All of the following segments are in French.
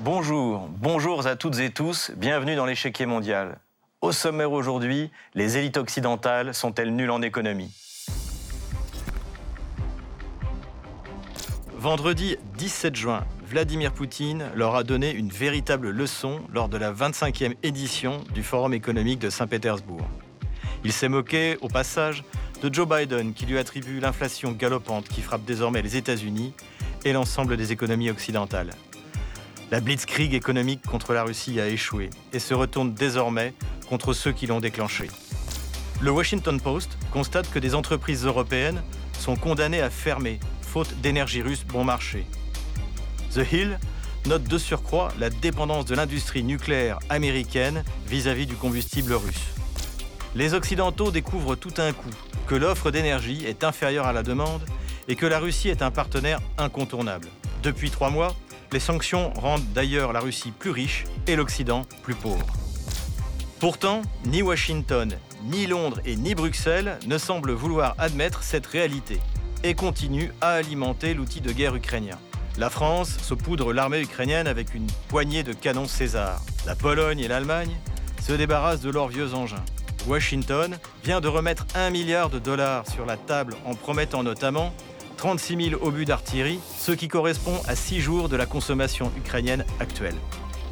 Bonjour, bonjour à toutes et tous, bienvenue dans l'échiquier mondial. Au sommaire aujourd'hui, les élites occidentales sont-elles nulles en économie? Vendredi 17 juin, Vladimir Poutine leur a donné une véritable leçon lors de la 25e édition du Forum économique de Saint-Pétersbourg. Il s'est moqué, au passage, de Joe Biden qui lui attribue l'inflation galopante qui frappe désormais les États-Unis et l'ensemble des économies occidentales. La blitzkrieg économique contre la Russie a échoué et se retourne désormais contre ceux qui l'ont déclenché. Le Washington Post constate que des entreprises européennes sont condamnées à fermer, faute d'énergie russe bon marché. The Hill note de surcroît la dépendance de l'industrie nucléaire américaine vis-à-vis du combustible russe. Les Occidentaux découvrent tout un coup que l'offre d'énergie est inférieure à la demande et que la Russie est un partenaire incontournable. Depuis trois mois, les sanctions rendent d'ailleurs la Russie plus riche et l'Occident plus pauvre. Pourtant, ni Washington, ni Londres et ni Bruxelles ne semblent vouloir admettre cette réalité et continuent à alimenter l'outil de guerre ukrainien. La France saupoudre l'armée ukrainienne avec une poignée de canons César. La Pologne et l'Allemagne se débarrassent de leurs vieux engins. Washington vient de remettre un milliard de dollars sur la table en promettant notamment 36 000 obus d'artillerie, ce qui correspond à 6 jours de la consommation ukrainienne actuelle.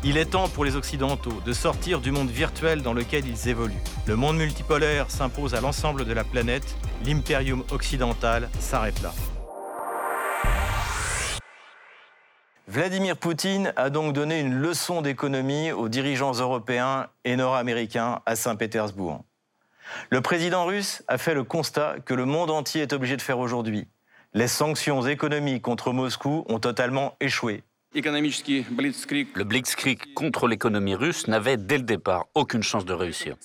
Il est temps pour les Occidentaux de sortir du monde virtuel dans lequel ils évoluent. Le monde multipolaire s'impose à l'ensemble de la planète, l'impérium occidental s'arrête là. Vladimir Poutine a donc donné une leçon d'économie aux dirigeants européens et nord-américains à Saint-Pétersbourg. Le président russe a fait le constat que le monde entier est obligé de faire aujourd'hui. Les sanctions économiques contre Moscou ont totalement échoué. Le blitzkrieg contre l'économie russe n'avait dès le départ aucune chance de réussir.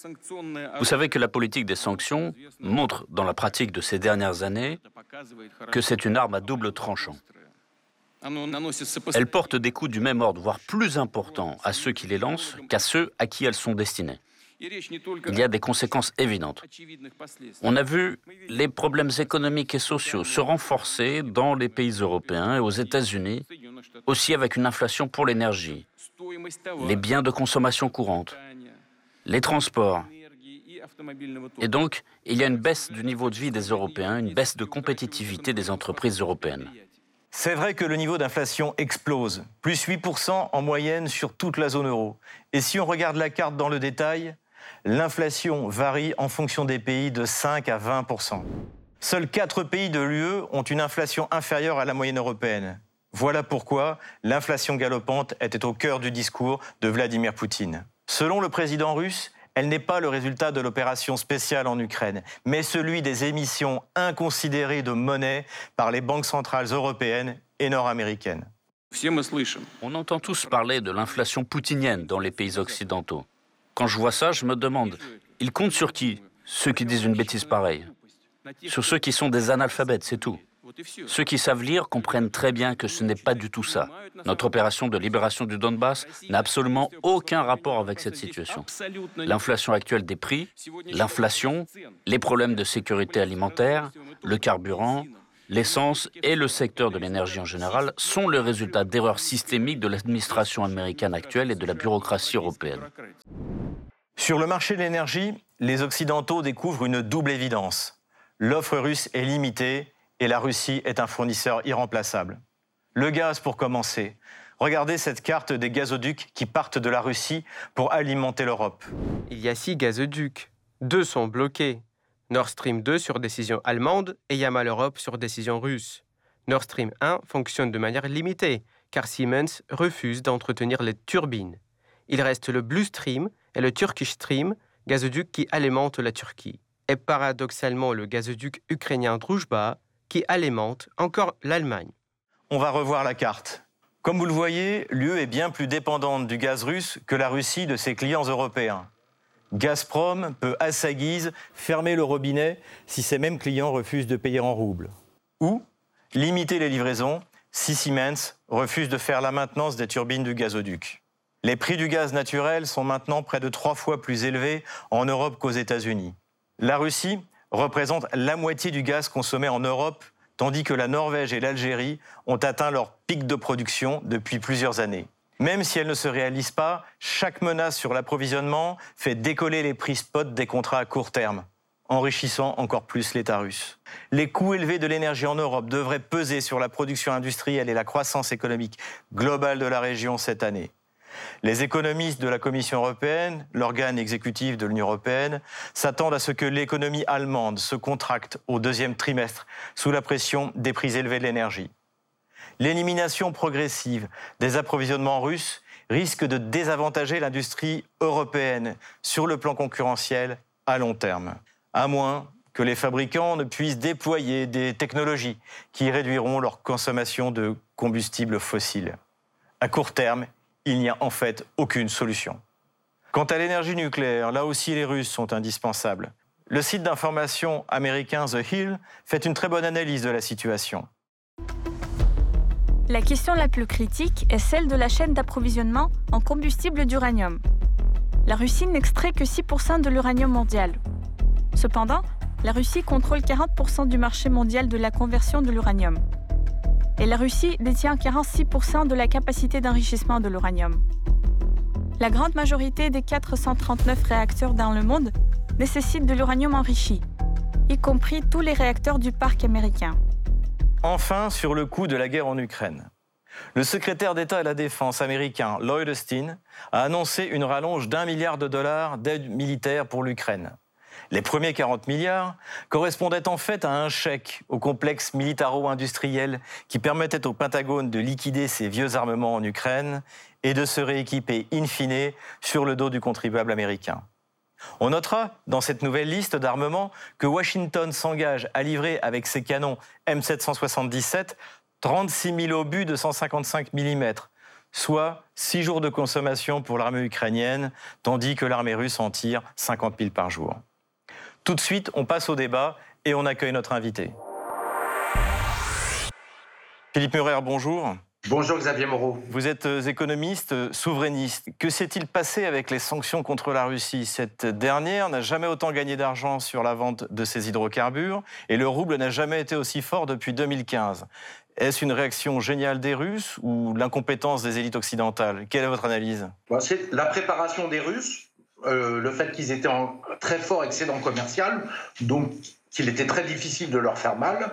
Vous savez que la politique des sanctions montre dans la pratique de ces dernières années que c'est une arme à double tranchant. Elle porte des coups du même ordre, voire plus importants, à ceux qui les lancent qu'à ceux à qui elles sont destinées. Il y a des conséquences évidentes. On a vu les problèmes économiques et sociaux se renforcer dans les pays européens et aux États-Unis, aussi avec une inflation pour l'énergie, les biens de consommation courante, les transports. Et donc, il y a une baisse du niveau de vie des Européens, une baisse de compétitivité des entreprises européennes. C'est vrai que le niveau d'inflation explose, plus 8% en moyenne sur toute la zone euro. Et si on regarde la carte dans le détail, l'inflation varie en fonction des pays de 5 à 20% Seuls 4 pays de l'UE ont une inflation inférieure à la moyenne européenne. Voilà pourquoi l'inflation galopante était au cœur du discours de Vladimir Poutine. Selon le président russe, elle n'est pas le résultat de l'opération spéciale en Ukraine, mais celui des émissions inconsidérées de monnaie par les banques centrales européennes et nord-américaines. On entend tous parler de l'inflation poutinienne dans les pays occidentaux. Quand je vois ça, je me demande, ils comptent sur qui? Ceux qui disent une bêtise pareille. Sur ceux qui sont des analphabètes, c'est tout. Ceux qui savent lire comprennent très bien que ce n'est pas du tout ça. Notre opération de libération du Donbass n'a absolument aucun rapport avec cette situation. L'inflation actuelle des prix, l'inflation, les problèmes de sécurité alimentaire, le carburant, l'essence et le secteur de l'énergie en général sont le résultat d'erreurs systémiques de l'administration américaine actuelle et de la bureaucratie européenne. Sur le marché de l'énergie, les Occidentaux découvrent une double évidence. L'offre russe est limitée et la Russie est un fournisseur irremplaçable. Le gaz pour commencer. Regardez cette carte des gazoducs qui partent de la Russie pour alimenter l'Europe. Il y a six gazoducs. Deux sont bloqués. Nord Stream 2 sur décision allemande et Yamal Europe sur décision russe. Nord Stream 1 fonctionne de manière limitée, car Siemens refuse d'entretenir les turbines. Il reste le Blue Stream et le Turkish Stream, gazoduc qui alimente la Turquie. Et paradoxalement le gazoduc ukrainien Druzhba, qui alimente encore l'Allemagne. On va revoir la carte. Comme vous le voyez, l'UE est bien plus dépendante du gaz russe que la Russie de ses clients européens. Gazprom peut, à sa guise, fermer le robinet si ses mêmes clients refusent de payer en roubles. Ou limiter les livraisons si Siemens refuse de faire la maintenance des turbines du gazoduc. Les prix du gaz naturel sont maintenant près de trois fois plus élevés en Europe qu'aux États-Unis. La Russie représente la moitié du gaz consommé en Europe, tandis que la Norvège et l'Algérie ont atteint leur pic de production depuis plusieurs années. Même si elle ne se réalise pas, chaque menace sur l'approvisionnement fait décoller les prix spot des contrats à court terme, enrichissant encore plus l'État russe. Les coûts élevés de l'énergie en Europe devraient peser sur la production industrielle et la croissance économique globale de la région cette année. Les économistes de la Commission européenne, l'organe exécutif de l'Union européenne, s'attendent à ce que l'économie allemande se contracte au deuxième trimestre sous la pression des prix élevés de l'énergie l'élimination progressive des approvisionnements russes risque de désavantager l'industrie européenne sur le plan concurrentiel à long terme, à moins que les fabricants ne puissent déployer des technologies qui réduiront leur consommation de combustibles fossiles. À court terme, il n'y a en fait aucune solution. Quant à l'énergie nucléaire, là aussi les Russes sont indispensables. Le site d'information américain The Hill fait une très bonne analyse de la situation. La question la plus critique est celle de la chaîne d'approvisionnement en combustible d'uranium. La Russie n'extrait que 6% de l'uranium mondial. Cependant, la Russie contrôle 40% du marché mondial de la conversion de l'uranium. Et la Russie détient 46% de la capacité d'enrichissement de l'uranium. La grande majorité des 439 réacteurs dans le monde nécessitent de l'uranium enrichi, y compris tous les réacteurs du parc américain. Enfin, sur le coût de la guerre en Ukraine. Le secrétaire d'État à la Défense américain Lloyd Austin a annoncé une rallonge d'un milliard de dollars d'aide militaire pour l'Ukraine. Les premiers 40 milliards correspondaient en fait à un chèque au complexe militaro-industriel qui permettait au Pentagone de liquider ses vieux armements en Ukraine et de se rééquiper in fine sur le dos du contribuable américain. On notera dans cette nouvelle liste d'armements que Washington s'engage à livrer avec ses canons M777 36 000 obus de 155 mm, soit 6 jours de consommation pour l'armée ukrainienne, tandis que l'armée russe en tire 50 000 par jour. Tout de suite, on passe au débat et on accueille notre invité. Philippe Murer, bonjour. Bonjour Xavier Moreau. Vous êtes euh, économiste, euh, souverainiste. Que s'est-il passé avec les sanctions contre la Russie Cette dernière n'a jamais autant gagné d'argent sur la vente de ses hydrocarbures et le rouble n'a jamais été aussi fort depuis 2015. Est-ce une réaction géniale des Russes ou l'incompétence des élites occidentales? Quelle est votre analyse? C'est la préparation des Russes, euh, le fait qu'ils étaient en très fort excédent commercial, donc qu'il était très difficile de leur faire mal.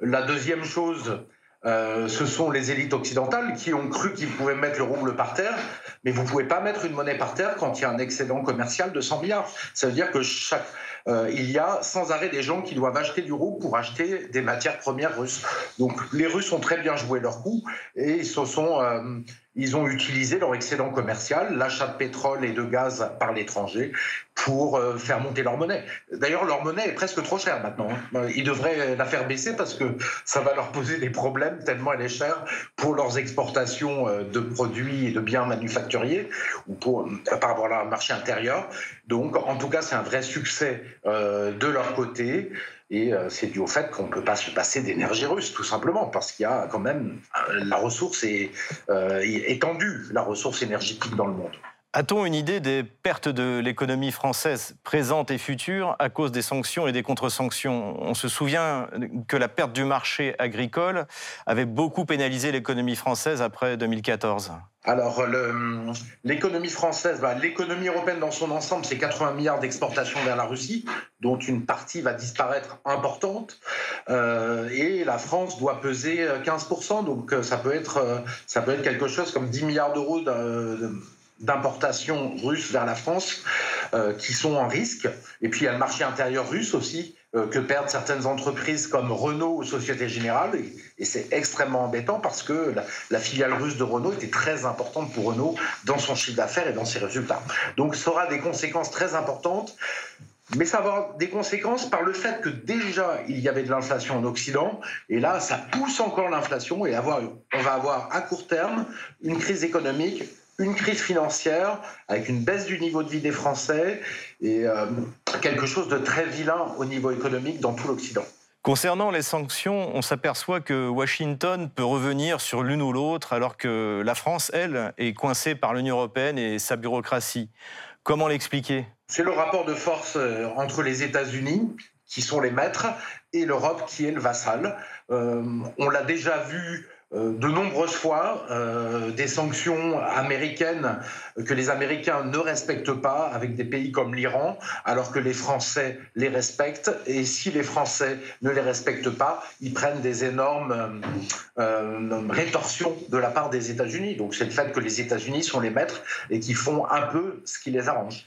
La deuxième chose, euh, ce sont les élites occidentales qui ont cru qu'ils pouvaient mettre le rouble par terre, mais vous ne pouvez pas mettre une monnaie par terre quand il y a un excédent commercial de 100 milliards. Ça veut dire que chaque, euh, il y a sans arrêt des gens qui doivent acheter du rouble pour acheter des matières premières russes. Donc les Russes ont très bien joué leur coup et ils se sont euh, ils ont utilisé leur excédent commercial, l'achat de pétrole et de gaz par l'étranger, pour euh, faire monter leur monnaie. D'ailleurs, leur monnaie est presque trop chère maintenant. Hein. Ils devraient la faire baisser parce que ça va leur poser des problèmes tellement elle est chère pour leurs exportations euh, de produits et de biens manufacturiers ou pour, euh, par rapport à leur marché intérieur. Donc, en tout cas, c'est un vrai succès de leur côté. Et c'est dû au fait qu'on ne peut pas se passer d'énergie russe, tout simplement, parce qu'il y a quand même la ressource est étendue, la ressource énergétique dans le monde. A-t-on une idée des pertes de l'économie française présente et future à cause des sanctions et des contre-sanctions? On se souvient que la perte du marché agricole avait beaucoup pénalisé l'économie française après 2014. Alors, l'économie française, bah, l'économie européenne dans son ensemble, c'est 80 milliards d'exportations vers la Russie, dont une partie va disparaître importante. Euh, et la France doit peser 15%, donc euh, ça peut être, euh, ça peut être quelque chose comme 10 milliards d'euros d'importation russe vers la France euh, qui sont en risque. Et puis il y a le marché intérieur russe aussi euh, que perdent certaines entreprises comme Renault ou Société Générale. Et, c'est extrêmement embêtant parce que la, filiale russe de Renault était très importante pour Renault dans son chiffre d'affaires et dans ses résultats. Donc ça aura des conséquences très importantes. Mais ça va avoir des conséquences par le fait que déjà il y avait de l'inflation en Occident, et là ça pousse encore l'inflation, et avoir, on va avoir à court terme une crise économique une crise financière avec une baisse du niveau de vie des Français et euh, quelque chose de très vilain au niveau économique dans tout l'Occident. Concernant les sanctions, on s'aperçoit que Washington peut revenir sur l'une ou l'autre alors que la France, elle, est coincée par l'Union européenne et sa bureaucratie. Comment l'expliquer? C'est le rapport de force euh, entre les États-Unis, qui sont les maîtres, et l'Europe, qui est le vassal. Euh, on l'a déjà vu de nombreuses fois euh, des sanctions américaines que les Américains ne respectent pas avec des pays comme l'Iran, alors que les Français les respectent. Et si les Français ne les respectent pas, ils prennent des énormes euh, rétorsions de la part des États-Unis. Donc c'est le fait que les États-Unis sont les maîtres et qui font un peu ce qui les arrange.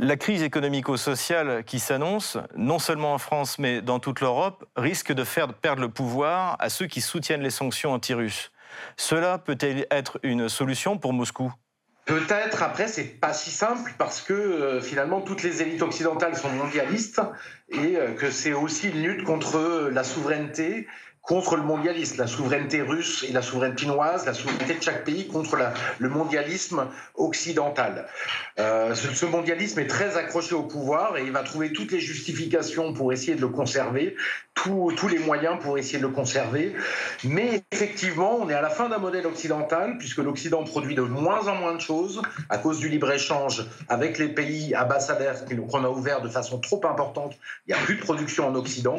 La crise économico-sociale qui s'annonce, non seulement en France mais dans toute l'Europe, risque de faire perdre le pouvoir à ceux qui soutiennent les sanctions anti-russes. Cela peut-elle être une solution pour Moscou? Peut-être, après, c'est pas si simple parce que euh, finalement toutes les élites occidentales sont mondialistes et euh, que c'est aussi une lutte contre la souveraineté contre le mondialisme, la souveraineté russe et la souveraineté chinoise, la souveraineté de chaque pays contre le mondialisme occidental. Euh, ce, mondialisme est très accroché au pouvoir et il va trouver toutes les justifications pour essayer de le conserver, tous, les moyens pour essayer de le conserver. Mais effectivement, on est à la fin d'un modèle occidental puisque l'Occident produit de moins en moins de choses à cause du libre-échange avec les pays à bas qu'on a ouvert de façon trop importante. Il n'y a plus de production en Occident.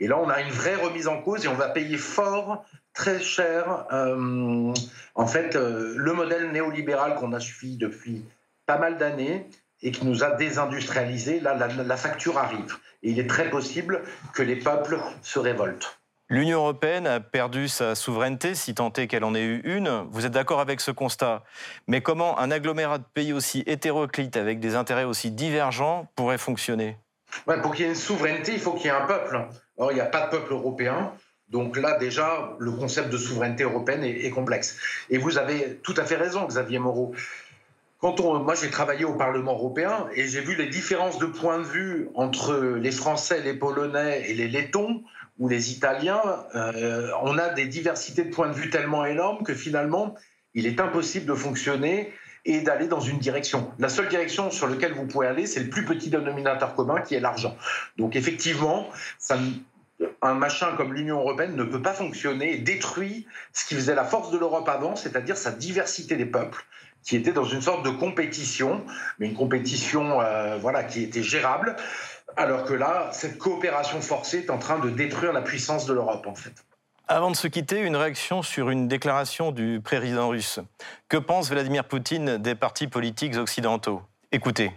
Et là, on a une vraie remise en cause et on va payer fort, très cher, euh, en fait, euh, le modèle néolibéral qu'on a suivi depuis pas mal d'années et qui nous a désindustrialisé, là, la, la, facture arrive. Et il est très possible que les peuples se révoltent. L'Union européenne a perdu sa souveraineté, si tant est qu'elle en ait eu une. Vous êtes d'accord avec ce constat Mais comment un agglomérat de pays aussi hétéroclite, avec des intérêts aussi divergents, pourrait fonctionner? Ouais, Pour qu'il y ait une souveraineté, il faut qu'il y ait un peuple. Or, il n'y a pas de peuple européen. Donc là, déjà, le concept de souveraineté européenne est, complexe. Et vous avez tout à fait raison, Xavier Moreau. Quand on, moi, j'ai travaillé au Parlement européen et j'ai vu les différences de point de vue entre les Français, les Polonais et les Lettons ou les Italiens. Euh, on a des diversités de points de vue tellement énormes que finalement, il est impossible de fonctionner et d'aller dans une direction. La seule direction sur laquelle vous pouvez aller, c'est le plus petit dénominateur commun qui est l'argent. Donc effectivement, ça, un machin comme l'Union européenne ne peut pas fonctionner et détruit ce qui faisait la force de l'Europe avant, c'est-à-dire sa diversité des peuples, qui était dans une sorte de compétition, mais une compétition euh, voilà, qui était gérable, alors que là, cette coopération forcée est en train de détruire la puissance de l'Europe, en fait. Avant de se quitter, une réaction sur une déclaration du président russe. Que pense Vladimir Poutine des partis politiques occidentaux? Écoutez.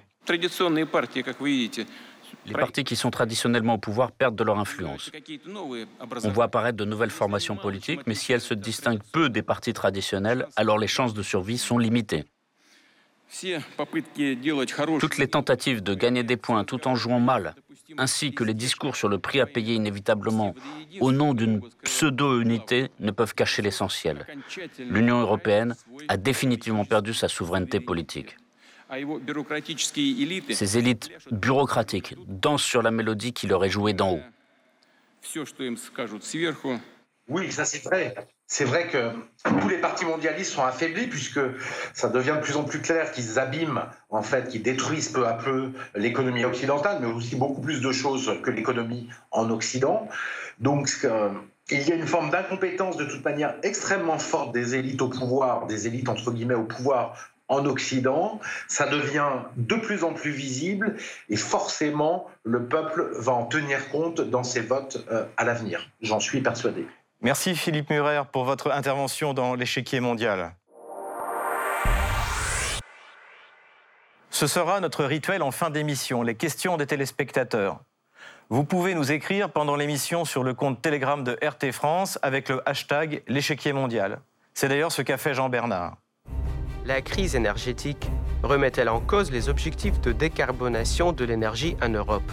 Les partis qui sont traditionnellement au pouvoir perdent de leur influence. On voit apparaître de nouvelles formations politiques, mais si elles se distinguent peu des partis traditionnels, alors les chances de survie sont limitées. Toutes les tentatives de gagner des points tout en jouant mal, ainsi que les discours sur le prix à payer inévitablement au nom d'une pseudo-unité ne peuvent cacher l'essentiel. L'Union européenne a définitivement perdu sa souveraineté politique. Ces élites bureaucratiques dansent sur la mélodie qui leur est jouée d'en haut. Oui, ça c'est vrai. C'est vrai que tous les partis mondialistes sont affaiblis puisque ça devient de plus en plus clair qu'ils abîment, en fait, qu'ils détruisent peu à peu l'économie occidentale, mais aussi beaucoup plus de choses que l'économie en Occident. Donc, euh, il y a une forme d'incompétence de toute manière extrêmement forte des élites au pouvoir, des élites entre guillemets au pouvoir en Occident, ça devient de plus en plus visible et forcément le peuple va en tenir compte dans ses votes euh, à l'avenir. J'en suis persuadé. Merci Philippe Murer pour votre intervention dans l'échiquier mondial. Ce sera notre rituel en fin d'émission, les questions des téléspectateurs. Vous pouvez nous écrire pendant l'émission sur le compte Telegram de RT France avec le hashtag l'échiquier mondial. C'est d'ailleurs ce qu'a fait Jean Bernard. La crise énergétique remet-elle en cause les objectifs de décarbonation de l'énergie en Europe?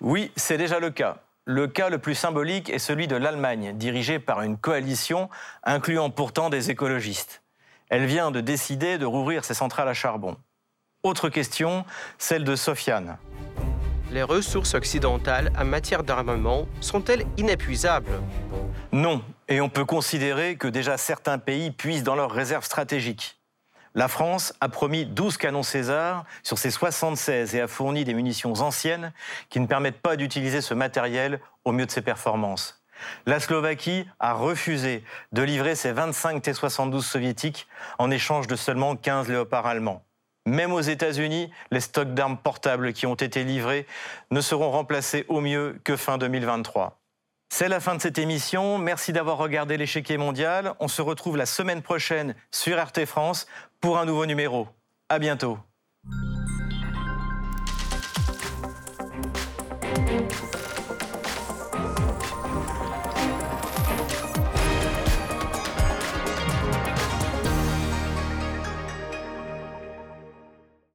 Oui, c'est déjà le cas. Le cas le plus symbolique est celui de l'Allemagne, dirigée par une coalition incluant pourtant des écologistes. Elle vient de décider de rouvrir ses centrales à charbon. Autre question, celle de Sofiane. Les ressources occidentales en matière d'armement sont-elles inépuisables? Non, et on peut considérer que déjà certains pays puisent dans leurs réserves stratégiques. La France a promis 12 canons César sur ses 76 et a fourni des munitions anciennes qui ne permettent pas d'utiliser ce matériel au mieux de ses performances. La Slovaquie a refusé de livrer ses 25 T-72 soviétiques en échange de seulement 15 léopards allemands. Même aux États-Unis, les stocks d'armes portables qui ont été livrés ne seront remplacés au mieux que fin 2023. C'est la fin de cette émission. Merci d'avoir regardé l'échiquier mondial. On se retrouve la semaine prochaine sur RT France pour un nouveau numéro. À bientôt.